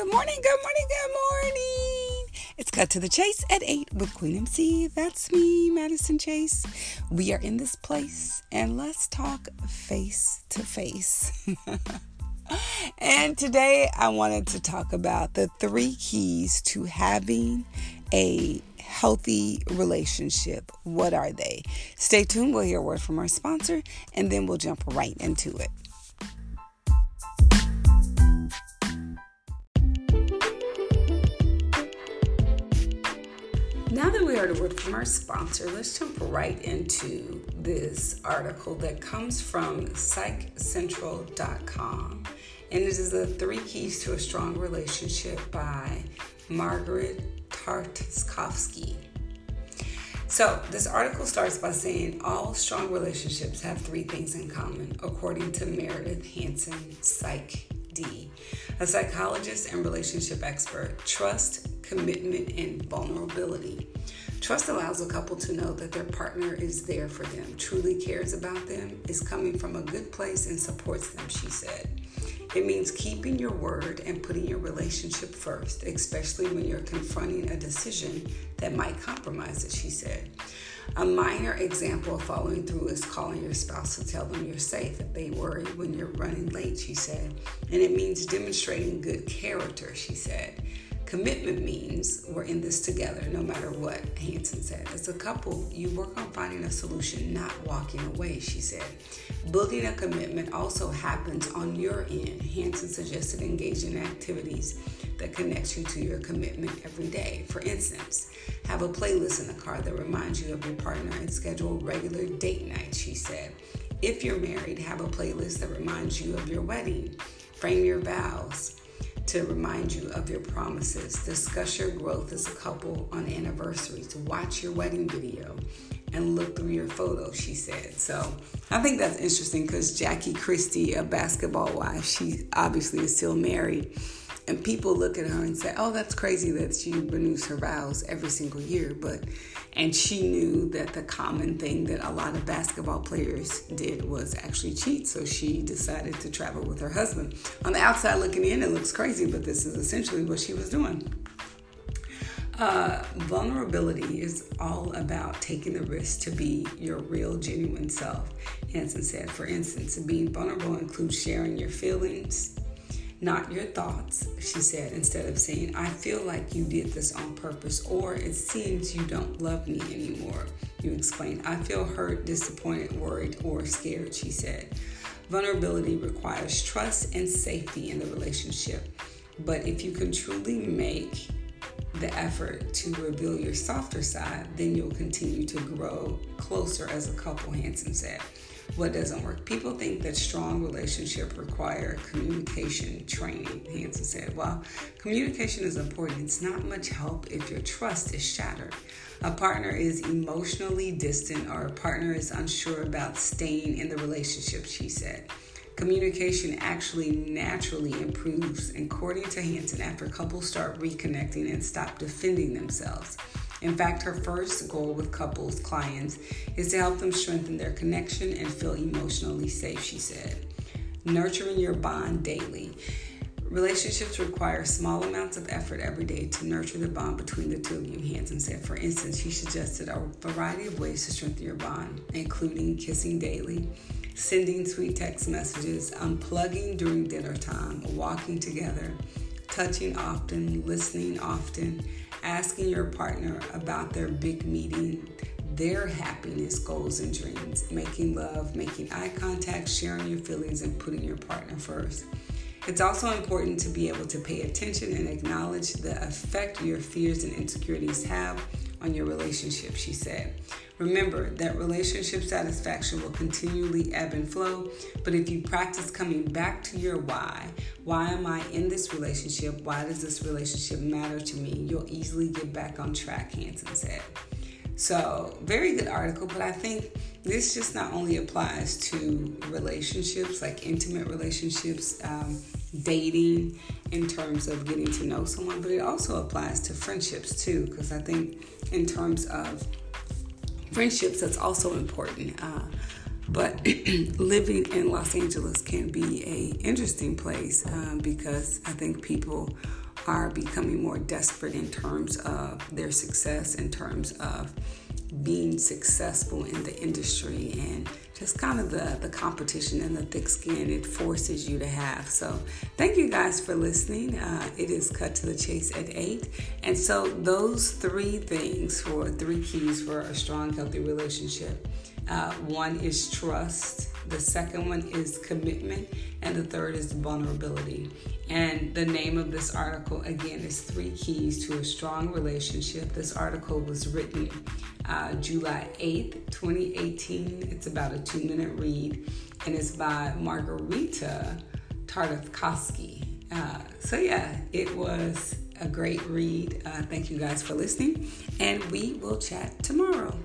Good morning, good morning, good morning. It's Cut to the Chase at 8 with Queen MC. That's me, Madison Chase. We are in this place and let's talk face to face. and today I wanted to talk about the three keys to having a healthy relationship. What are they? Stay tuned. We'll hear a word from our sponsor and then we'll jump right into it. Now that we heard a word from our sponsor, let's jump right into this article that comes from psychcentral.com. And it is the three keys to a strong relationship by Margaret Tartakovsky. So, this article starts by saying all strong relationships have three things in common, according to Meredith Hansen, Psych A psychologist and relationship expert. Trust, commitment, and vulnerability. Trust allows a couple to know that their partner is there for them, truly cares about them, is coming from a good place, and supports them, she said. It means keeping your word and putting your relationship first, especially when you're confronting a decision that might compromise it, she said. A minor example of following through is calling your spouse to tell them you're safe if they worry when you're running late, she said. And it means demonstrating good character, she said. Commitment means we're in this together no matter what, Hansen said. As a couple, you work on finding a solution, not walking away, she said. Building a commitment also happens on your end. Hansen suggested engaging in activities that connects you to your commitment every day. For instance, have a playlist in the car that reminds you of your partner and schedule regular date nights, she said. If you're married, have a playlist that reminds you of your wedding. Frame your vows to remind you of your promises. Discuss your growth as a couple on anniversaries. Watch your wedding video and look through your photos, she said. So I think that's interesting because Jackie Christie, a basketball wife, she obviously is still married and people look at her and say, "Oh, that's crazy that she renews her vows every single year." But and she knew that the common thing that a lot of basketball players did was actually cheat. So she decided to travel with her husband. On the outside looking in, it looks crazy, but this is essentially what she was doing. Uh, vulnerability is all about taking the risk to be your real, genuine self. Hansen said, for instance, being vulnerable includes sharing your feelings, not your thoughts, she said, instead of saying, I feel like you did this on purpose, or it seems you don't love me anymore. You explained, I feel hurt, disappointed, worried, or scared, she said. Vulnerability requires trust and safety in the relationship. But if you can truly make the effort to reveal your softer side, then you'll continue to grow closer as a couple, Hansen said what doesn't work. People think that strong relationships require communication training. Hansen said, well, communication is important. It's not much help if your trust is shattered. A partner is emotionally distant or a partner is unsure about staying in the relationship, she said. Communication actually naturally improves, according to Hansen, after couples start reconnecting and stop defending themselves. In fact, her first goal with couples clients is to help them strengthen their connection and feel emotionally safe, she said. Nurturing your bond daily. Relationships require small amounts of effort every day to nurture the bond between the two of you, Hansen said. For instance, she suggested a variety of ways to strengthen your bond, including kissing daily, sending sweet text messages, unplugging during dinner time, walking together, touching often, listening often, asking your partner about their big meeting, their happiness, goals, and dreams, making love, making eye contact, sharing your feelings, and putting your partner first. It's also important to be able to pay attention and acknowledge the effect your fears and insecurities have on your relationship, she said. Remember that relationship satisfaction will continually ebb and flow, but if you practice coming back to your why, why am I in this relationship? Why does this relationship matter to me? You'll easily get back on track, Hansen said. So, very good article, but I think this just not only applies to relationships, like intimate relationships, um, dating, in terms of getting to know someone, but it also applies to friendships too, because I think in terms of friendships, that's also important. Uh, but living in Los Angeles can be a interesting place um, because I think people are becoming more desperate in terms of their success, in terms of being successful in the industry and just kind of the, the competition and the thick skin it forces you to have. So, thank you guys for listening. Uh, it is cut to the chase at eight. And so, those three things for three keys for a strong, healthy relationship uh, one is trust, the second one is commitment, and the third is vulnerability. And the name of this article, again, is Three Keys to a Strong Relationship. This article was written uh, July 8th, 2018. It's about a two minute read, and it's by Margarita Tartakovsky. Uh, so, yeah, it was a great read. Uh, thank you guys for listening, and we will chat tomorrow.